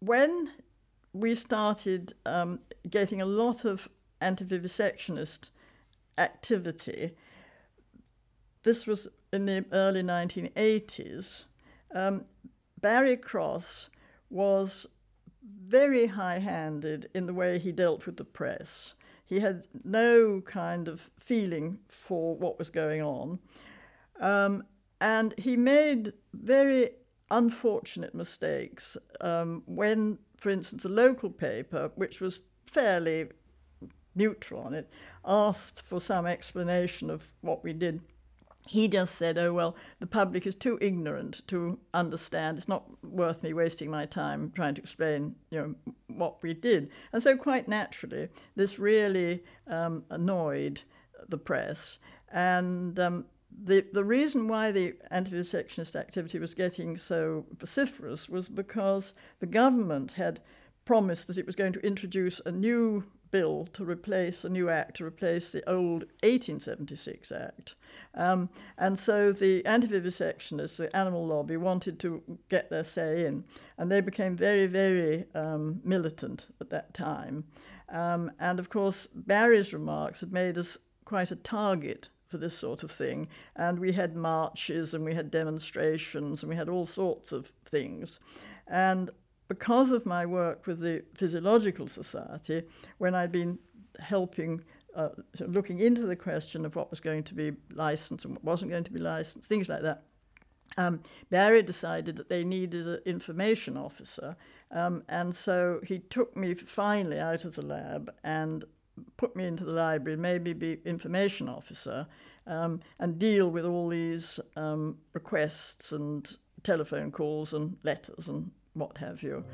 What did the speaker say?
when we started um, getting a lot of anti-vivisectionist activity, this was in the early 1980s, um, Barry Cross was very high handed in the way he dealt with the press. He had no kind of feeling for what was going on. Um, and he made very unfortunate mistakes um, when, for instance, a local paper, which was fairly neutral on it, asked for some explanation of what we did he just said, oh, well, the public is too ignorant to understand. It's not worth me wasting my time trying to explain, you know, what we did. And so, quite naturally, this really um, annoyed the press. And um, the, the reason why the anti-vivisectionist activity was getting so vociferous was because the government had promised that it was going to introduce a new bill to replace a new act to replace the old 1876 act. Um, and so the anti vivisectionists, the animal lobby, wanted to get their say in. And they became very, very um, militant at that time. Um, and of course, Barry's remarks had made us quite a target for this sort of thing. And we had marches and we had demonstrations and we had all sorts of things. And because of my work with the Physiological Society, when I'd been helping, uh, looking into the question of what was going to be licensed and what wasn't going to be licensed, things like that, um, Barry decided that they needed an information officer. Um, and so he took me finally out of the lab and put me into the library, maybe be information officer, um, and deal with all these um, requests and telephone calls and letters and what have you.